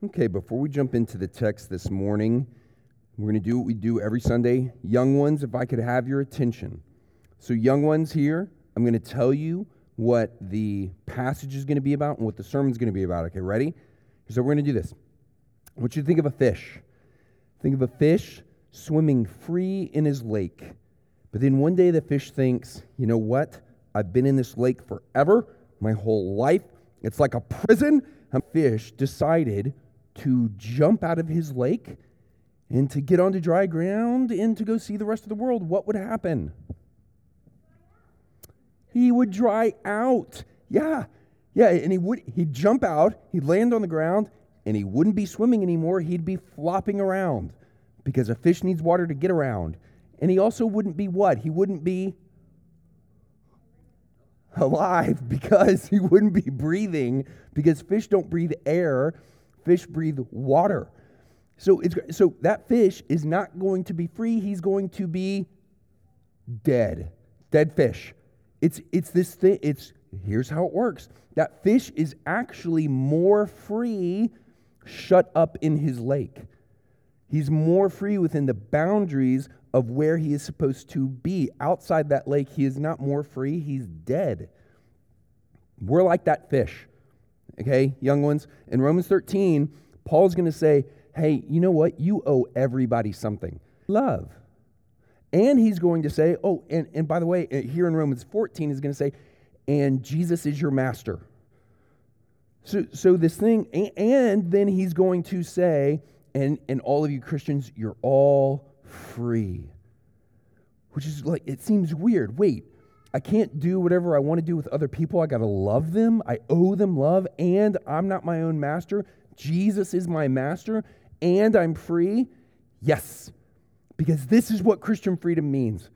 Okay, before we jump into the text this morning, we're going to do what we do every Sunday. Young ones, if I could have your attention. So, young ones here, I'm going to tell you what the passage is going to be about and what the sermon is going to be about. Okay, ready? So, we're going to do this. I want you to think of a fish. Think of a fish swimming free in his lake. But then one day the fish thinks, you know what? I've been in this lake forever, my whole life. It's like a prison. A fish decided to jump out of his lake and to get onto dry ground and to go see the rest of the world, what would happen? He would dry out. Yeah. Yeah, and he would he'd jump out, he'd land on the ground, and he wouldn't be swimming anymore, he'd be flopping around because a fish needs water to get around. And he also wouldn't be what? He wouldn't be alive because he wouldn't be breathing because fish don't breathe air Fish breathe water. So, it's, so that fish is not going to be free. He's going to be dead. Dead fish. It's, it's this thing. It's, here's how it works. That fish is actually more free shut up in his lake. He's more free within the boundaries of where he is supposed to be. Outside that lake, he is not more free. He's dead. We're like that fish okay, young ones. In Romans 13, Paul's going to say, hey, you know what? You owe everybody something love. And he's going to say, oh, and, and by the way, uh, here in Romans 14, he's going to say, and Jesus is your master. So, so this thing, and then he's going to say, and, and all of you Christians, you're all free. Which is like, it seems weird. Wait, I can't do whatever I want to do with other people. I got to love them. I owe them love, and I'm not my own master. Jesus is my master, and I'm free. Yes, because this is what Christian freedom means.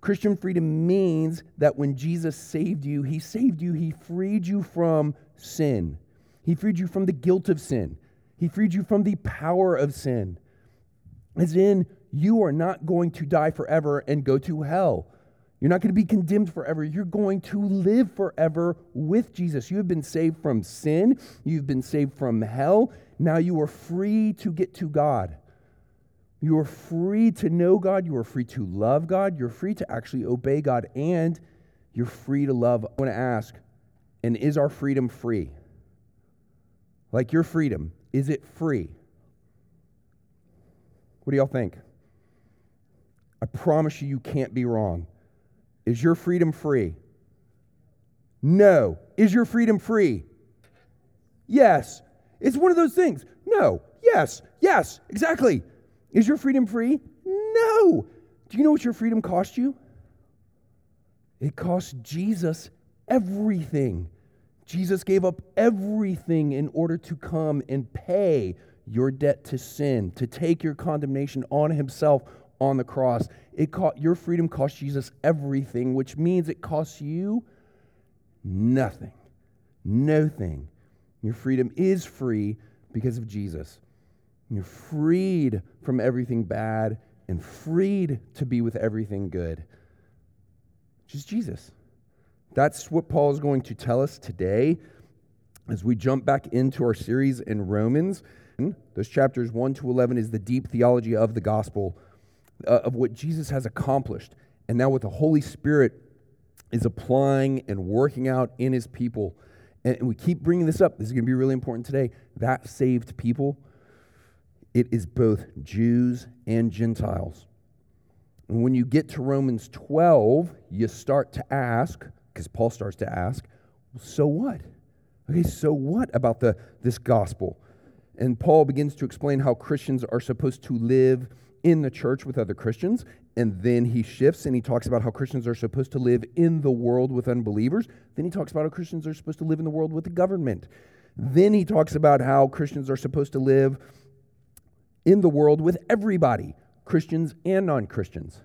Christian freedom means that when Jesus saved you, he saved you, he freed you from sin. He freed you from the guilt of sin. He freed you from the power of sin. As in, you are not going to die forever and go to hell. You're not going to be condemned forever. You're going to live forever with Jesus. You have been saved from sin, you've been saved from hell. Now you are free to get to God. You are free to know God. You are free to love God. You're free to actually obey God. And you're free to love. I want to ask, and is our freedom free? Like your freedom, is it free? What do y'all think? I promise you, you can't be wrong. Is your freedom free? No. Is your freedom free? Yes. It's one of those things. No. Yes. Yes. Exactly. Is your freedom free? No. Do you know what your freedom cost you? It cost Jesus everything. Jesus gave up everything in order to come and pay your debt to sin, to take your condemnation on himself on the cross. It cost, your freedom cost Jesus everything, which means it costs you nothing. Nothing. Your freedom is free because of Jesus. You're freed from everything bad and freed to be with everything good. Just Jesus. That's what Paul is going to tell us today as we jump back into our series in Romans. Those chapters 1 to 11 is the deep theology of the gospel uh, of what Jesus has accomplished. And now, what the Holy Spirit is applying and working out in his people. And, we keep bringing this up. This is going to be really important today. That saved people, it is both Jews and Gentiles. And when you get to Romans 12, you start to ask, because Paul starts to ask, so what? Okay, so what about the, this gospel? And Paul begins to explain how Christians are supposed to live in the church with other Christians. And then he shifts and he talks about how Christians are supposed to live in the world with unbelievers. Then he talks about how Christians are supposed to live in the world with the government. Then he talks about how Christians are supposed to live in the world with everybody, Christians and non Christians.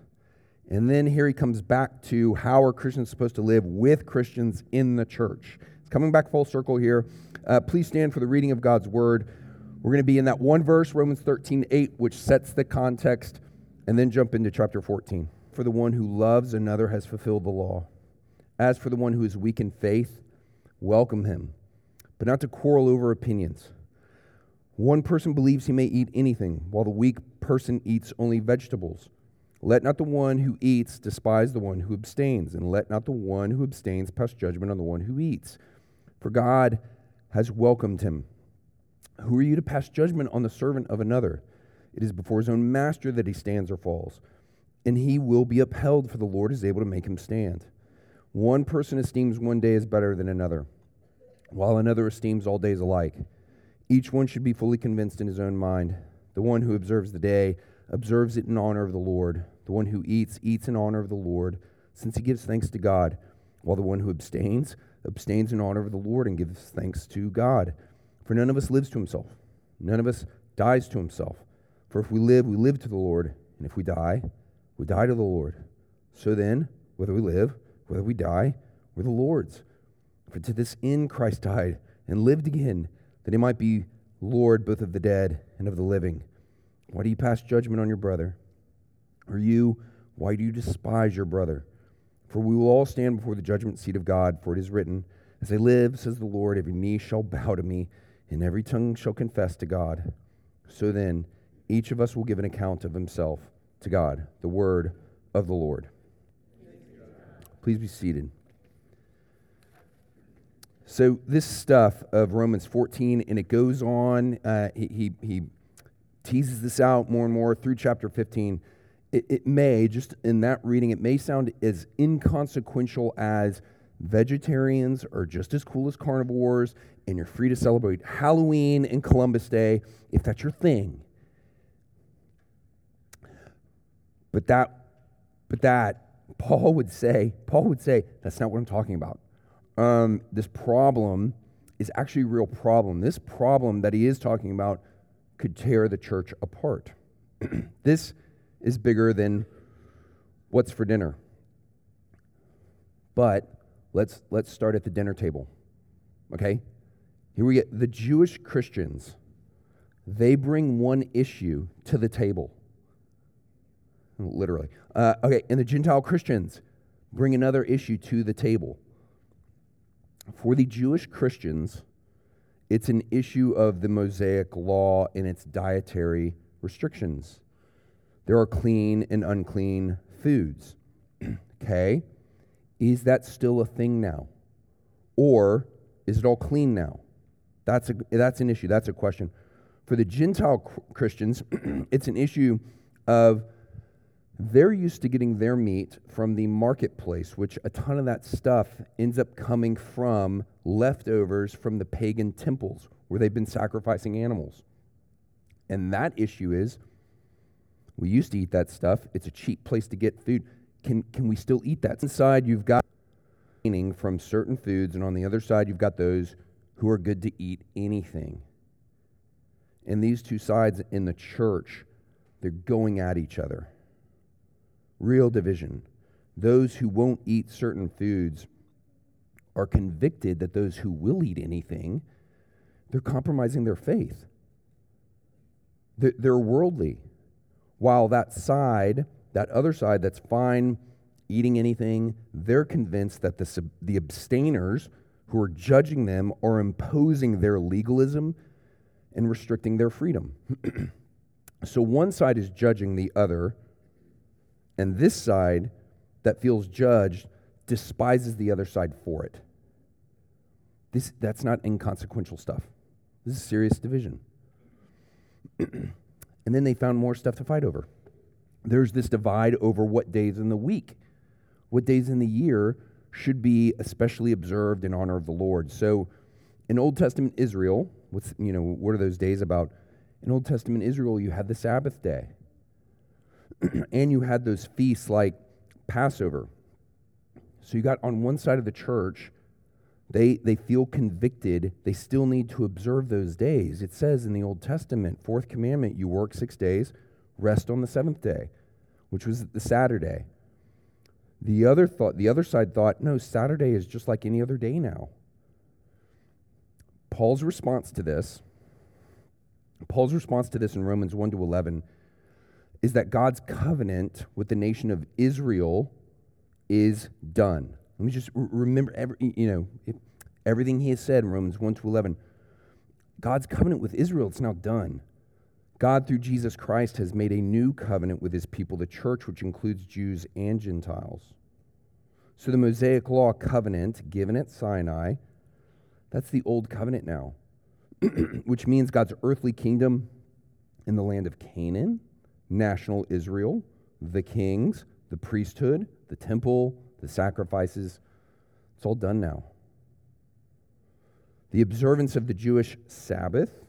And then here he comes back to how are Christians supposed to live with Christians in the church. It's coming back full circle here. Uh, please stand for the reading of God's word. We're going to be in that one verse, Romans 13, 8, which sets the context, and then jump into chapter 14. For the one who loves another has fulfilled the law. As for the one who is weak in faith, welcome him, but not to quarrel over opinions. One person believes he may eat anything, while the weak person eats only vegetables. Let not the one who eats despise the one who abstains, and let not the one who abstains pass judgment on the one who eats. For God has welcomed him. Who are you to pass judgment on the servant of another? It is before his own master that he stands or falls, and he will be upheld, for the Lord is able to make him stand. One person esteems one day as better than another, while another esteems all days alike. Each one should be fully convinced in his own mind. The one who observes the day observes it in honor of the Lord. The one who eats, eats in honor of the Lord, since he gives thanks to God, while the one who abstains, abstains in honor of the Lord and gives thanks to God. For none of us lives to himself, none of us dies to himself. For if we live, we live to the Lord, and if we die, we die to the Lord. So then, whether we live, whether we die, we're the Lord's. For to this end Christ died and lived again, that he might be Lord both of the dead and of the living. Why do you pass judgment on your brother? Or you, why do you despise your brother? For we will all stand before the judgment seat of God, for it is written, As I live, says the Lord, every knee shall bow to me, and every tongue shall confess to God. So then, each of us will give an account of himself to God, the word of the Lord. Please be seated. So, this stuff of Romans 14, and it goes on, uh, he, he, teases this out more and more through chapter 15 it, it may, just in that reading, it may sound as inconsequential as vegetarians are just as cool as carnivores, and you're free to celebrate Halloween and Columbus Day if that's your thing. But that, but that, Paul would say, Paul would say, that's not what I'm talking about. Um, this problem is actually a real problem. This problem that he is talking about could tear the church apart. this is bigger than what's for dinner. But let's, let's start at the dinner table. Okay? Here we get the Jewish Christians, they bring one issue to the table. Literally. Uh, okay, and the Gentile Christians bring another issue to the table. For the Jewish Christians, it's an issue of the Mosaic law and its dietary restrictions. There are clean and unclean foods. okay? Is that still a thing now? Or is it all clean now? That's, a, that's an issue. That's a question. For the Gentile Christians, it's an issue of they're used to getting their meat from the marketplace, which a ton of that stuff ends up coming from leftovers from the pagan temples where they've been sacrificing animals. And that issue is we used to eat that stuff. It's a cheap place to get food. Can, can we still eat that? Inside, you've got from certain foods, and on the other side, you've got those who are good to eat anything. And these two sides in the church, they're going at each other. Real division. Those who won't eat certain foods are convicted that those who will eat anything, they're compromising their faith. They're, worldly. While that side, that other side that's fine eating anything, they're convinced that the, the abstainers who are judging them are imposing their legalism and restricting their freedom. so one side is judging the other, and this side that feels judged despises the other side for it. This, that's not inconsequential stuff. This is serious division. And then they found more stuff to fight over. There's this divide over what days in the week, what days in the year should be especially observed in honor of the Lord. So in Old Testament Israel, what's you know, what are those days about? In Old Testament Israel, you had the Sabbath day. and you had those feasts like Passover. So you got on one side of the church they, they feel convicted. They still need to observe those days. It says in the Old Testament, fourth commandment, you work six days, rest on the seventh day, which was the Saturday. The other thought, the other side thought, no, Saturday is just like any other day now. Paul's response to this, Paul's response to this in Romans 1 to 11 is that God's covenant with the nation of Israel is done. Let me just remember every, you know, everything he has said in Romans 1 to 11. God's covenant with Israel, it's now done. God, through Jesus Christ, has made a new covenant with his people, the church, which includes Jews and Gentiles. So the Mosaic Law covenant given at Sinai, that's the old covenant now, which means God's earthly kingdom in the land of Canaan, national Israel, the kings, the priesthood, the temple, the sacrifices. It's all done now. The observance of the Jewish Sabbath,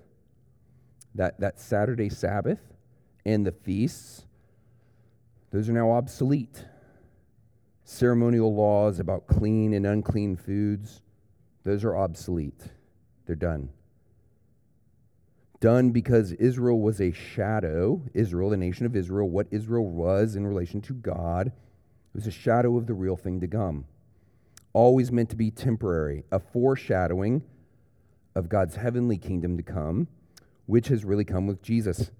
that, that Saturday Sabbath, and the feasts, those are now obsolete. Ceremonial laws about clean and unclean foods, those are obsolete. They're done. Done because Israel was a shadow, Israel, the nation of Israel, what Israel was in relation to God, was a shadow of the real thing to come. Always meant to be temporary, a foreshadowing of God's heavenly kingdom to come, which has really come with Jesus.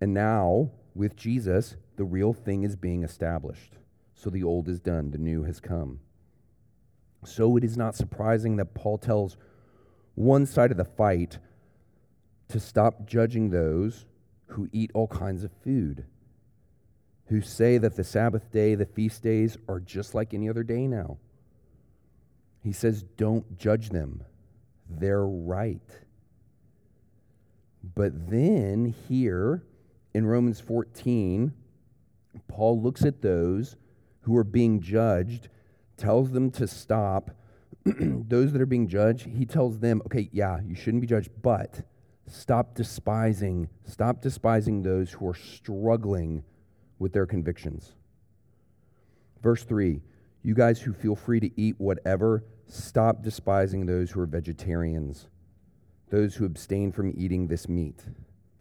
And now, with Jesus, the real thing is being established. So the old is done, the new has come. So it is not surprising that Paul tells one side of the fight to stop judging those who eat all kinds of food, who say that the Sabbath day, the feast days, are just like any other day now. He says, don't judge them. They're right. But then here in Romans 14, Paul looks at those who are being judged, tells them to stop. those that are being judged, he tells them, okay, yeah, you shouldn't be judged, but stop despising, stop despising those who are struggling with their convictions. Verse 3 You guys who feel free to eat whatever, stop despising those who are vegetarians, those who abstain from eating this meat.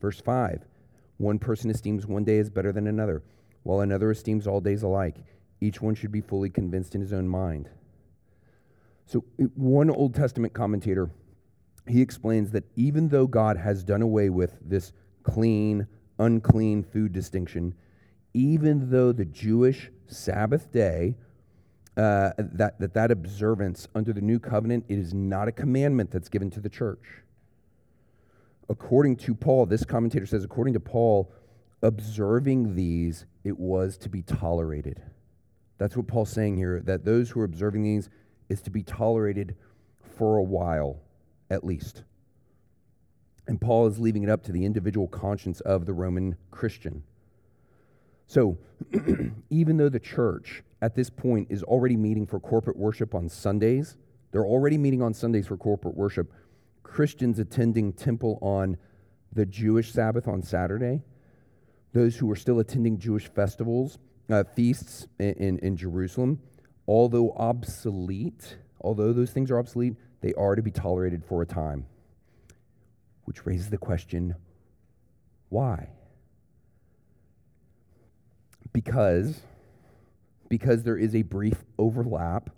Verse 5 One person esteems one day as better than another, while another esteems all days alike. Each one should be fully convinced in his own mind. So, one Old Testament commentator, he explains that even though God has done away with this clean, unclean food distinction, even though the Jewish Sabbath day, uh, that, that that observance under the new covenant, it is not a commandment that's given to the church. According to Paul, this commentator says, according to Paul, observing these, it was to be tolerated. That's what Paul's saying here, that those who are observing these is to be tolerated for a while, at least. And Paul is leaving it up to the individual conscience of the Roman Christian. So, even though the church at this point is already meeting for corporate worship on Sundays, they're already meeting on Sundays for corporate worship. Christians attending temple on the Jewish Sabbath on Saturday, those who are still attending Jewish festivals uh, feasts in, in, in Jerusalem, although obsolete, although those things are obsolete, they are to be tolerated for a time. Which raises the question why? Because, because there is a brief overlap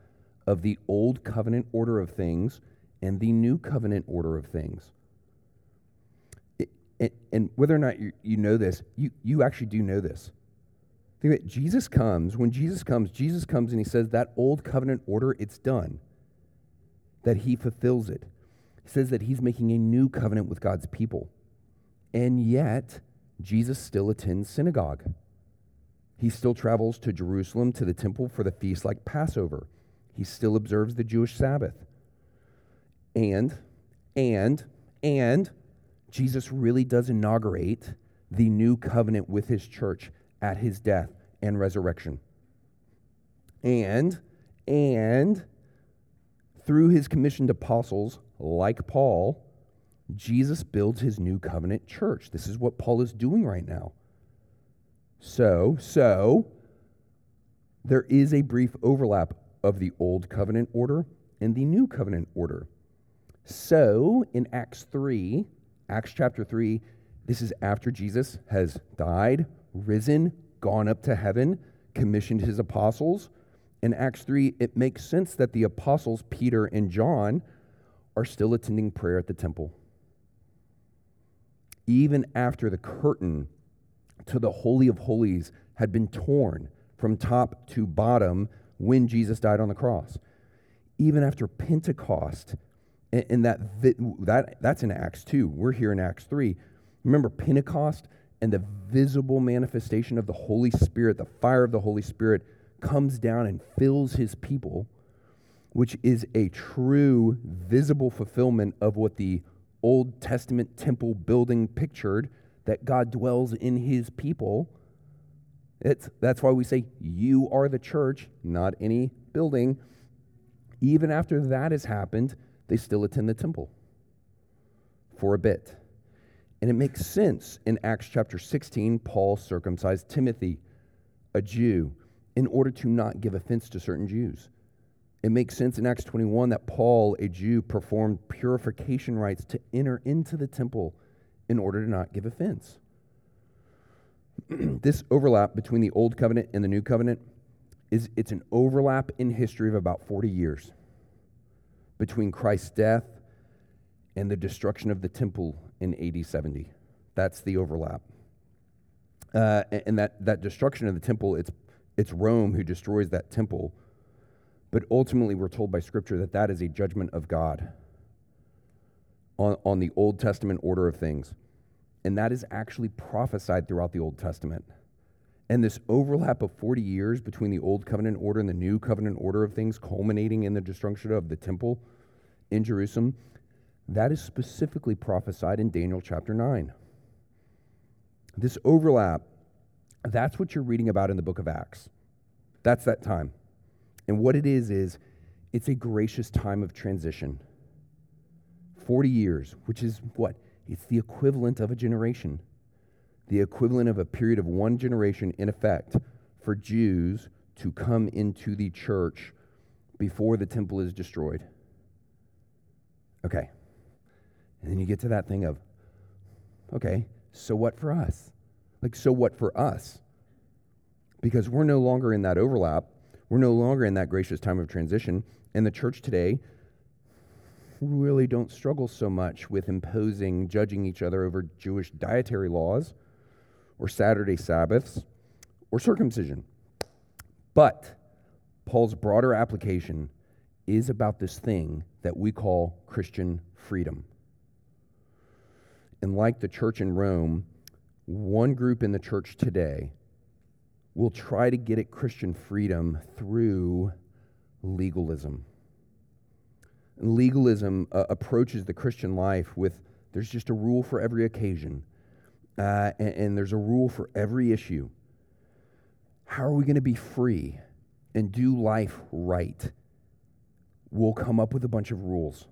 of the old covenant order of things and the new covenant order of things. It, it, and whether or not you, you know this, you, you actually do know this. Think that Jesus comes, when Jesus comes, Jesus comes and he says that old covenant order, it's done. That he fulfills it. He says that he's making a new covenant with God's people. And yet, Jesus still attends synagogue. He still travels to Jerusalem to the temple for the feast like Passover. He still observes the Jewish Sabbath. And, and, and, Jesus really does inaugurate the new covenant with his church at his death and resurrection. And, and through his commissioned apostles, like Paul, Jesus builds his new covenant church. This is what Paul is doing right now. So, so, there is a brief overlap of the old covenant order and the new covenant order. So, in Acts 3, Acts chapter 3, this is after Jesus has died, risen, gone up to heaven, commissioned his apostles. In Acts 3, it makes sense that the apostles, Peter and John, are still attending prayer at the temple. Even after the curtain to the Holy of Holies had been torn from top to bottom when Jesus died on the cross. Even after Pentecost And, and that, that, that's in Acts 2. We're here in Acts 3. Remember Pentecost and the visible manifestation of the Holy Spirit, the fire of the Holy Spirit comes down and fills his people, which is a true visible fulfillment of what the Old Testament temple building pictured that God dwells in his people. It's, that's why we say, You are the church, not any building. Even after that has happened, they still attend the temple for a bit. And it makes sense in Acts chapter 16, Paul circumcised Timothy, a Jew, in order to not give offense to certain Jews. It makes sense in Acts 21 that Paul, a Jew, performed purification rites to enter into the temple in order to not give offense. this overlap between the old covenant and the new covenant is it's an overlap in history of about 40 years between Christ's death and the destruction of the temple in AD 70. That's the overlap. Uh, and that, that destruction of the temple, it's, it's Rome who destroys that temple. But ultimately, we're told by Scripture that that is a judgment of God on, on the Old Testament order of things. And that is actually prophesied throughout the Old Testament. And this overlap of 40 years between the Old Covenant order and the New Covenant order of things, culminating in the destruction of the temple in Jerusalem, that is specifically prophesied in Daniel chapter 9. This overlap, that's what you're reading about in the book of Acts. That's that time. And what it is, is it's a gracious time of transition. 40 years, which is what? It's the equivalent of a generation, the equivalent of a period of one generation, in effect, for Jews to come into the church before the temple is destroyed. Okay. And then you get to that thing of, okay, so what for us? Like, so what for us? Because we're no longer in that overlap. We're no longer in that gracious time of transition. And the church today really don't struggle so much with imposing, judging each other over Jewish dietary laws or Saturday Sabbaths or circumcision. But Paul's broader application is about this thing that we call Christian freedom. And like the church in Rome, one group in the church today will try to get at Christian freedom through legalism. Legalism uh, approaches the Christian life with there's just a rule for every occasion, uh, and, and there's a rule for every issue. How are we going to be free and do life right? We'll come up with a bunch of rules.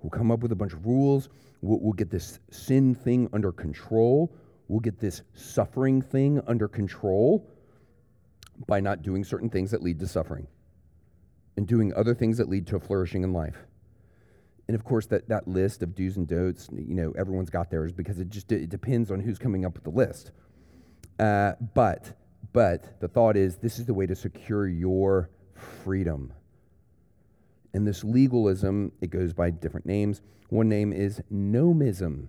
We'll come up with a bunch of rules. We'll, we'll get this sin thing under control. We'll get this suffering thing under control by not doing certain things that lead to suffering and doing other things that lead to flourishing in life. And of course, that, that list of do's and don'ts, you know, everyone's got theirs because it just it depends on who's coming up with the list. Uh, but, but the thought is this is the way to secure your freedom. And this legalism, it goes by different names. One name is nomism,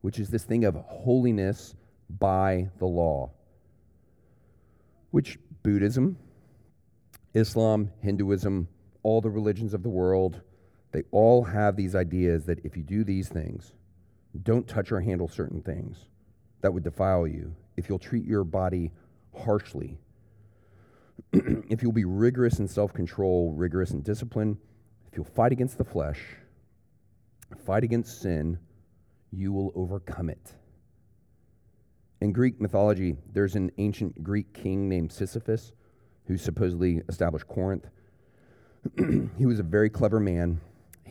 which is this thing of holiness by the law, which Buddhism, Islam, Hinduism, all the religions of the world, they all have these ideas that if you do these things, don't touch or handle certain things that would defile you, if you'll treat your body harshly, if you'll be rigorous in self control, rigorous in discipline, if you'll fight against the flesh, fight against sin, you will overcome it. In Greek mythology, there's an ancient Greek king named Sisyphus who supposedly established Corinth. he was a very clever man.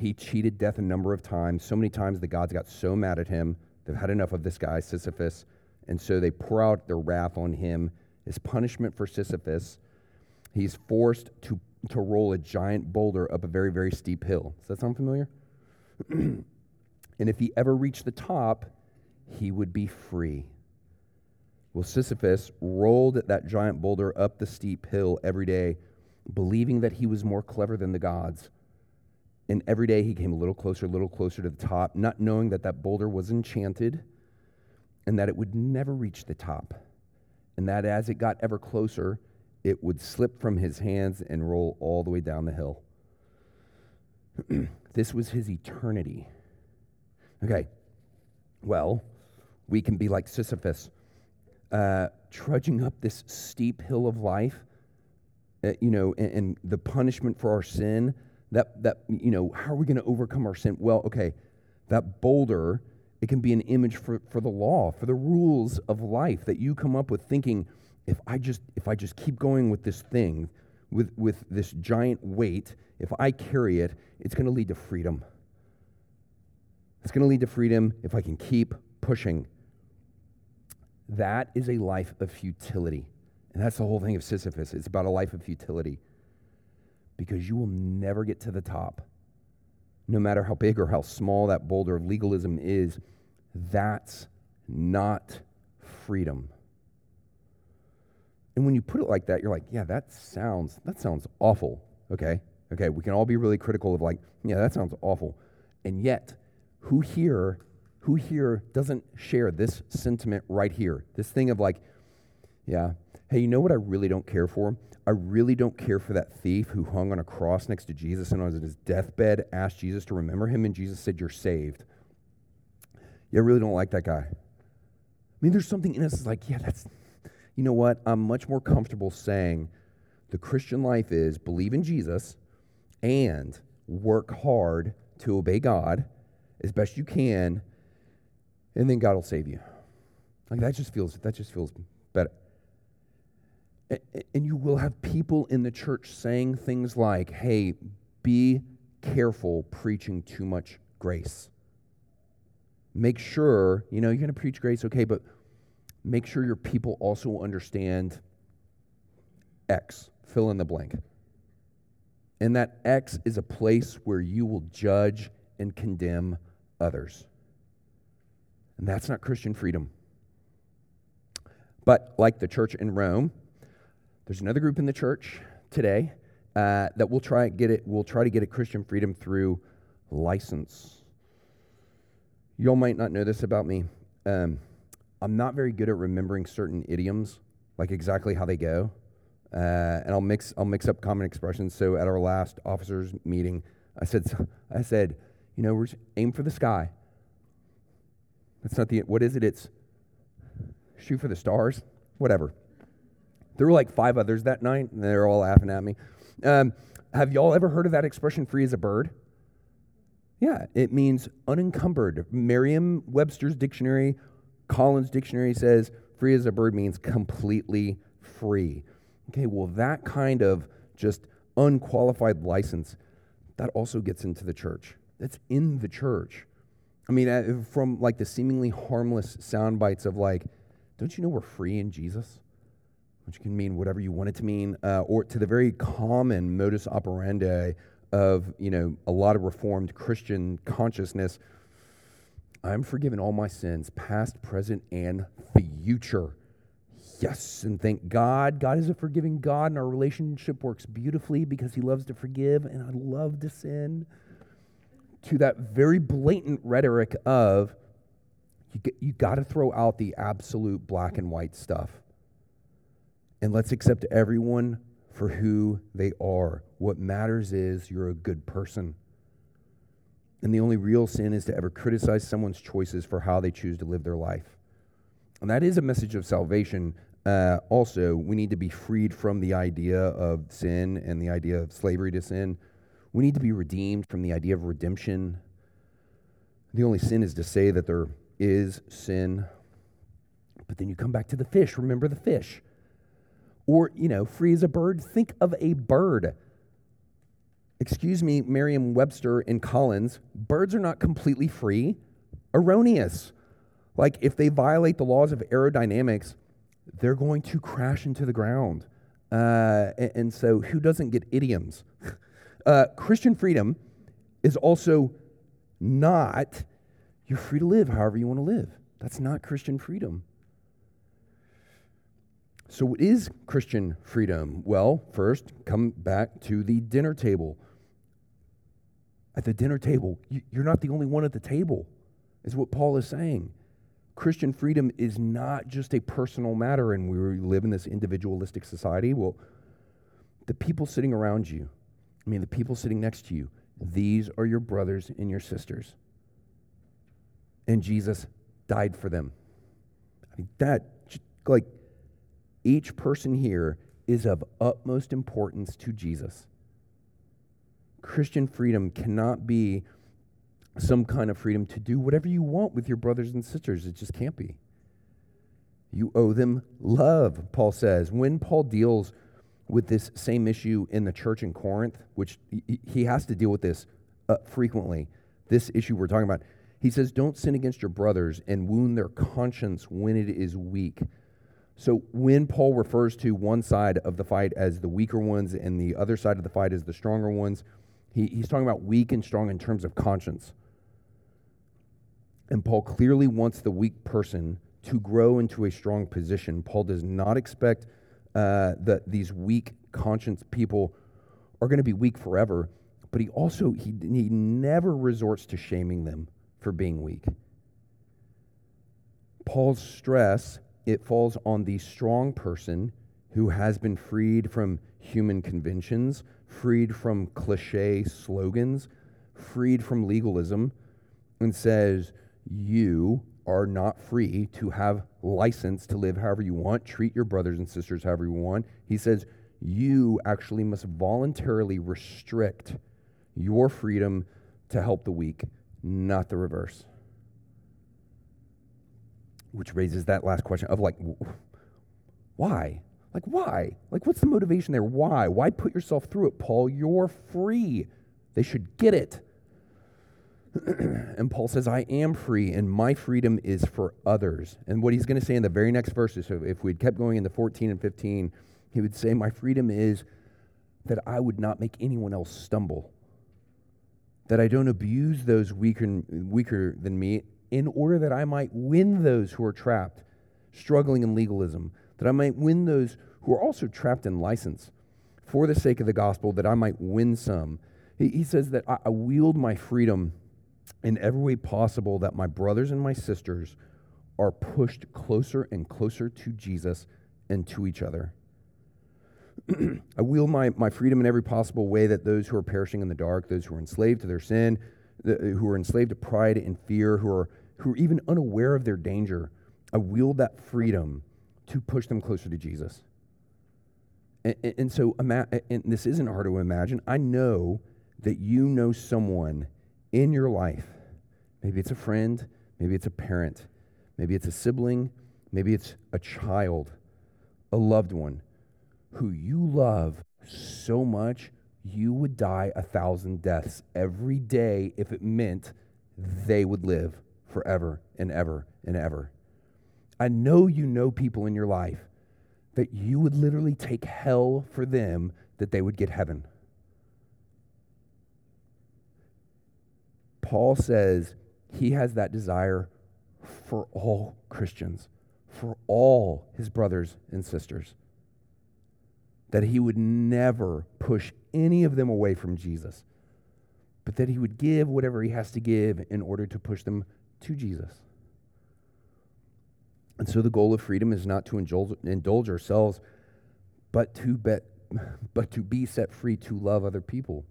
He cheated death a number of times, so many times the gods got so mad at him, they've had enough of this guy, Sisyphus, and so they pour out their wrath on him. As punishment for Sisyphus, he's forced to, to roll a giant boulder up a very, very steep hill. Does that sound familiar? and if he ever reached the top, he would be free. Well, Sisyphus rolled that giant boulder up the steep hill every day, believing that he was more clever than the gods. And every day he came a little closer, a little closer to the top, not knowing that that boulder was enchanted and that it would never reach the top. And that as it got ever closer, it would slip from his hands and roll all the way down the hill. this was his eternity. Okay, well, we can be like Sisyphus, uh, trudging up this steep hill of life, uh, you know, and, and, the punishment for our sin. That, that, you know, how are we going to overcome our sin? Well, okay, that boulder, it can be an image for, for the law, for the rules of life that you come up with thinking, if I just, if I just keep going with this thing, with, with this giant weight, if I carry it, it's going to lead to freedom. It's going to lead to freedom if I can keep pushing. That is a life of futility. And that's the whole thing of Sisyphus. It's about a life of futility because you will never get to the top. No matter how big or how small that boulder of legalism is, that's not freedom. And when you put it like that, you're like, yeah, that sounds that sounds awful. Okay? Okay, we can all be really critical of like, yeah, that sounds awful. And yet, who here who here doesn't share this sentiment right here? This thing of like, yeah, hey, you know what I really don't care for? I really don't care for that thief who hung on a cross next to Jesus and on his deathbed asked Jesus to remember him, and Jesus said, You're saved. Yeah, I really don't like that guy. I mean, there's something in us that's like, yeah, that's, you know what? I'm much more comfortable saying the Christian life is believe in Jesus and work hard to obey God as best you can, and then God will save you. Like that just feels that just feels better. And you will have people in the church saying things like, hey, be careful preaching too much grace. Make sure, you know, you're going to preach grace, okay, but make sure your people also understand X, fill in the blank. And that X is a place where you will judge and condemn others. And that's not Christian freedom. But like the church in Rome, there's another group in the church today uh, that will try get it. Will try to get a Christian freedom through license. Y'all might not know this about me. Um, I'm not very good at remembering certain idioms, like exactly how they go, uh, and I'll mix I'll mix up common expressions. So at our last officers meeting, I said I said, you know, we're aim for the sky. That's not the what is it? It's shoot for the stars, whatever. There were like five others that night, and they're all laughing at me. Um, have y'all ever heard of that expression, free as a bird? Yeah, it means unencumbered. Merriam Webster's dictionary, Collins dictionary says free as a bird means completely free. Okay, well, that kind of just unqualified license, that also gets into the church. That's in the church. I mean, uh, from like the seemingly harmless sound bites of like, don't you know we're free in Jesus? Which can mean whatever you want it to mean, uh, or to the very common modus operandi of you know a lot of reformed Christian consciousness. I'm forgiven all my sins, past, present, and future. Yes, and thank God. God is a forgiving God, and our relationship works beautifully because He loves to forgive, and I love to sin. To that very blatant rhetoric of you, you got to throw out the absolute black and white stuff and let's accept everyone for who they are. What matters is you're a good person. And the only real sin is to ever criticize someone's choices for how they choose to live their life. And that is a message of salvation. Uh, also, we need to be freed from the idea of sin and the idea of slavery to sin. We need to be redeemed from the idea of redemption. The only sin is to say that there is sin. But then you come back to the fish. Remember the fish. Or, you know, free as a bird, think of a bird. Excuse me, Merriam Webster and Collins, birds are not completely free. Erroneous. Like, if they violate the laws of aerodynamics, they're going to crash into the ground. Uh, and, and, so, who doesn't get idioms? Uh, Christian freedom is also not you're free to live however you want to live. That's not Christian freedom. So, what is Christian freedom? Well, first, come back to the dinner table. At the dinner table, you're not the only one at the table, is what Paul is saying. Christian freedom is not just a personal matter, and we live in this individualistic society. Well, the people sitting around you, I mean, the people sitting next to you, These are your brothers and your sisters. And Jesus died for them. I mean, that, like, each person here is of utmost importance to Jesus. Christian freedom cannot be some kind of freedom to do whatever you want with your brothers and sisters. It just can't be. You owe them love, Paul says. When Paul deals with this same issue in the church in Corinth, which he has to deal with this uh, frequently, this issue we're talking about, he says, Don't sin against your brothers and wound their conscience when it is weak. So when Paul refers to one side of the fight as the weaker ones and the other side of the fight as the stronger ones, he, he's talking about weak and strong in terms of conscience. And Paul clearly wants the weak person to grow into a strong position. Paul does not expect uh, that these weak conscience people are going to be weak forever, but he also he, he never resorts to shaming them for being weak. Paul's stress it falls on the strong person who has been freed from human conventions, freed from cliche slogans, freed from legalism, and says, You are not free to have license to live however you want, treat your brothers and sisters however you want. He says, You actually must voluntarily restrict your freedom to help the weak, not the reverse. Which raises that last question of like, why? Like, why? Like, what's the motivation there? Why? Why put yourself through it, Paul? You're free. They should get it. and Paul says, I am free, and my freedom is for others. And what he's going to say in the very next verses, so if we'd kept going into 14 and 15, he would say, My freedom is that I would not make anyone else stumble, that I don't abuse those weaker, weaker than me, in order that I might win those who are trapped, struggling in legalism, that I might win those who are also trapped in license, for the sake of the gospel, that I might win some. He, he says that I, I wield my freedom in every way possible, that my brothers and my sisters are pushed closer and closer to Jesus and to each other. I wield my, my freedom in every possible way that those who are perishing in the dark, those who are enslaved to their sin, the, who are enslaved to pride and fear, who are, who are even unaware of their danger, I wield that freedom to push them closer to Jesus. And, and, and so, and this isn't hard to imagine. I know that you know someone in your life. Maybe it's a friend, maybe it's a parent, maybe it's a sibling, maybe it's a child, a loved one who you love so much you would die a thousand deaths every day if it meant they would live forever and ever and ever. I know you know people in your life that you would literally take hell for them that they would get heaven. Paul says he has that desire for all Christians, for all his brothers and sisters. That he would never push any of them away from Jesus, but that he would give whatever he has to give in order to push them to Jesus. And so the goal of freedom is not to indulge, indulge ourselves, but to, bet, but to be set free to love other people.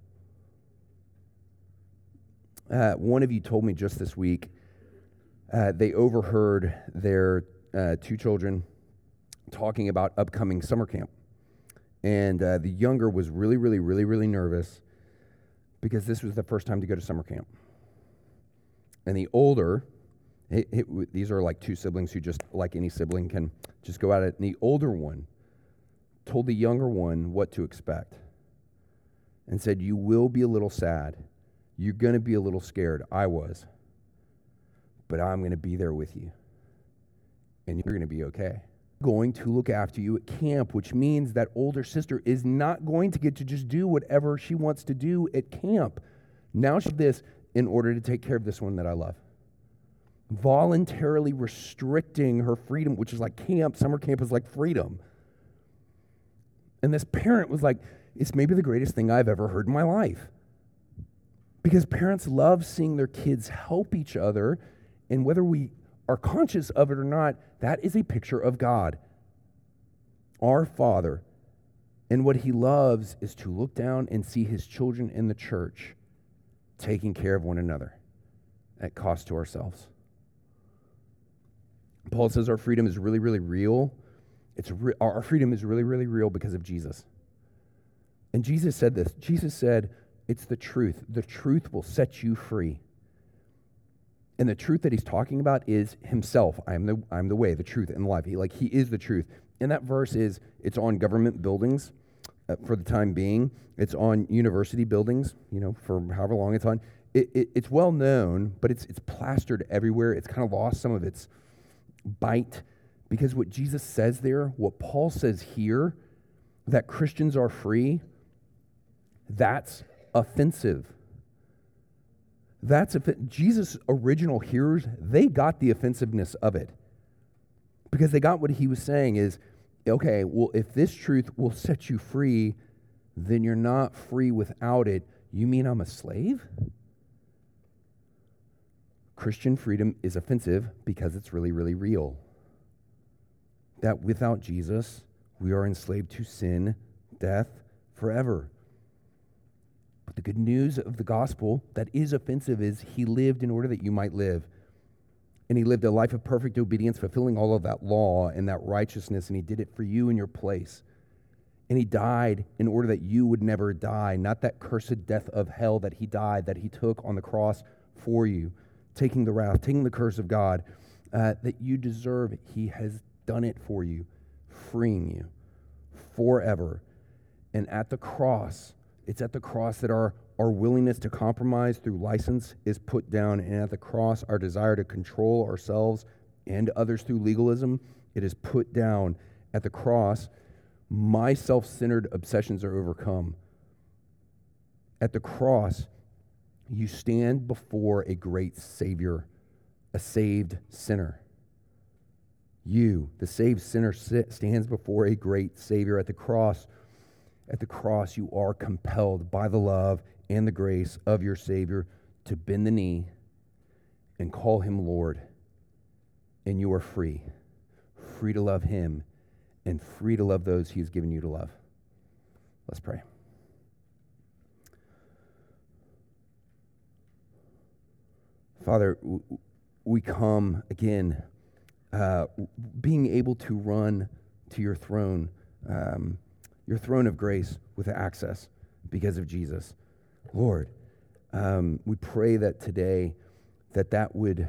Uh, one of you told me just this week uh, they overheard their uh, two children talking about upcoming summer camp. And uh, the younger was really, really, really, really nervous because this was the first time to go to summer camp. And the older, it, it, these are like two siblings who just, like any sibling, can just go at it. And the older one told the younger one what to expect and said, You will be a little sad you're going to be a little scared. I was. But I'm going to be there with you. And you're going to be okay. Going to look after you at camp, which means that older sister is not going to get to just do whatever she wants to do at camp. Now she's this in order to take care of this one that I love. Voluntarily restricting her freedom, which is like camp, summer camp is like freedom. And this parent was like, it's maybe the greatest thing I've ever heard in my life. Because parents love seeing their kids help each other, and whether we are conscious of it or not, that is a picture of God, our Father. And what He loves is to look down and see His children in the church taking care of one another at cost to ourselves. Paul says our freedom is really, really real. It's re- our freedom is really, really real because of Jesus. And Jesus said this Jesus said, It's the truth. The truth will set you free. And the truth that he's talking about is himself. I am the, I'm the way, the truth, and the life. He, like, he is the truth. And that verse is, it's on government buildings Uh, for the time being. It's on university buildings, you know, for however long it's on. It, it, it's well known, but it's, it's plastered everywhere. It's kind of lost some of its bite because what Jesus says there, what Paul says here, that Christians are free, that's offensive. That's if Jesus' original hearers, they got the offensiveness of it. Because they got what he was saying is, okay, well, if this truth will set you free, then you're not free without it. You mean I'm a slave? Christian freedom is offensive because it's really, really real. That without Jesus, we are enslaved to sin, death, forever. But the good news of the gospel that is offensive is he lived in order that you might live. And he lived a life of perfect obedience, fulfilling all of that law and that righteousness, and he did it for you in your place. And he died in order that you would never die, not that cursed death of hell that he died, that he took on the cross for you, taking the wrath, taking the curse of God uh, that you deserve. He has done it for you, freeing you forever. And at the cross, it's at the cross that our, our willingness to compromise through license is put down. And at the cross, our desire to control ourselves and others through legalism, it is put down. At the cross, my self centered obsessions are overcome. At the cross, you stand before a great Savior, a saved sinner. You, the saved sinner, stands before a great Savior at the cross at the cross, you are compelled by the love and the grace of your Savior to bend the knee and call him Lord. And you are free, free to love him and free to love those he has given you to love. Let's pray. Father, we come again, uh, being able to run to your throne. Um, your throne of grace with access because of Jesus. Lord, um, we pray that today that that would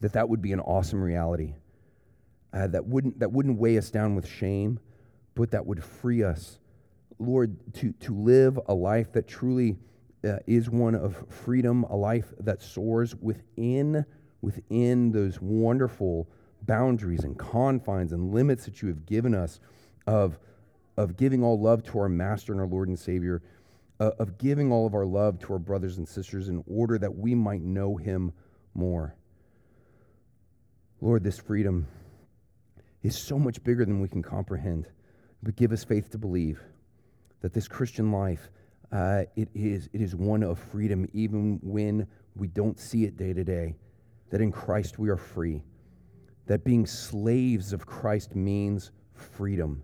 that that would be an awesome reality uh, that wouldn't that wouldn't weigh us down with shame, but that would free us, Lord, to to live a life that truly uh, is one of freedom, a life that soars within within those wonderful boundaries and confines and limits that you have given us of of giving all love to our Master and our Lord and Savior, uh, of giving all of our love to our brothers and sisters in order that we might know Him more. Lord, this freedom is so much bigger than we can comprehend, but give us faith to believe that this Christian life, uh, it, is, it is one of freedom even when we don't see it day to day, that in Christ we are free, that being slaves of Christ means freedom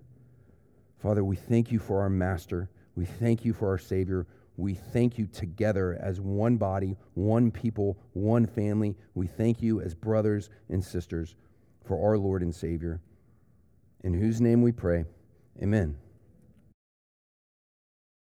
Father, we thank you for our Master. We thank you for our Savior. We thank you together as one body, one people, one family. We thank you as brothers and sisters for our Lord and Savior. In whose name we pray. Amen.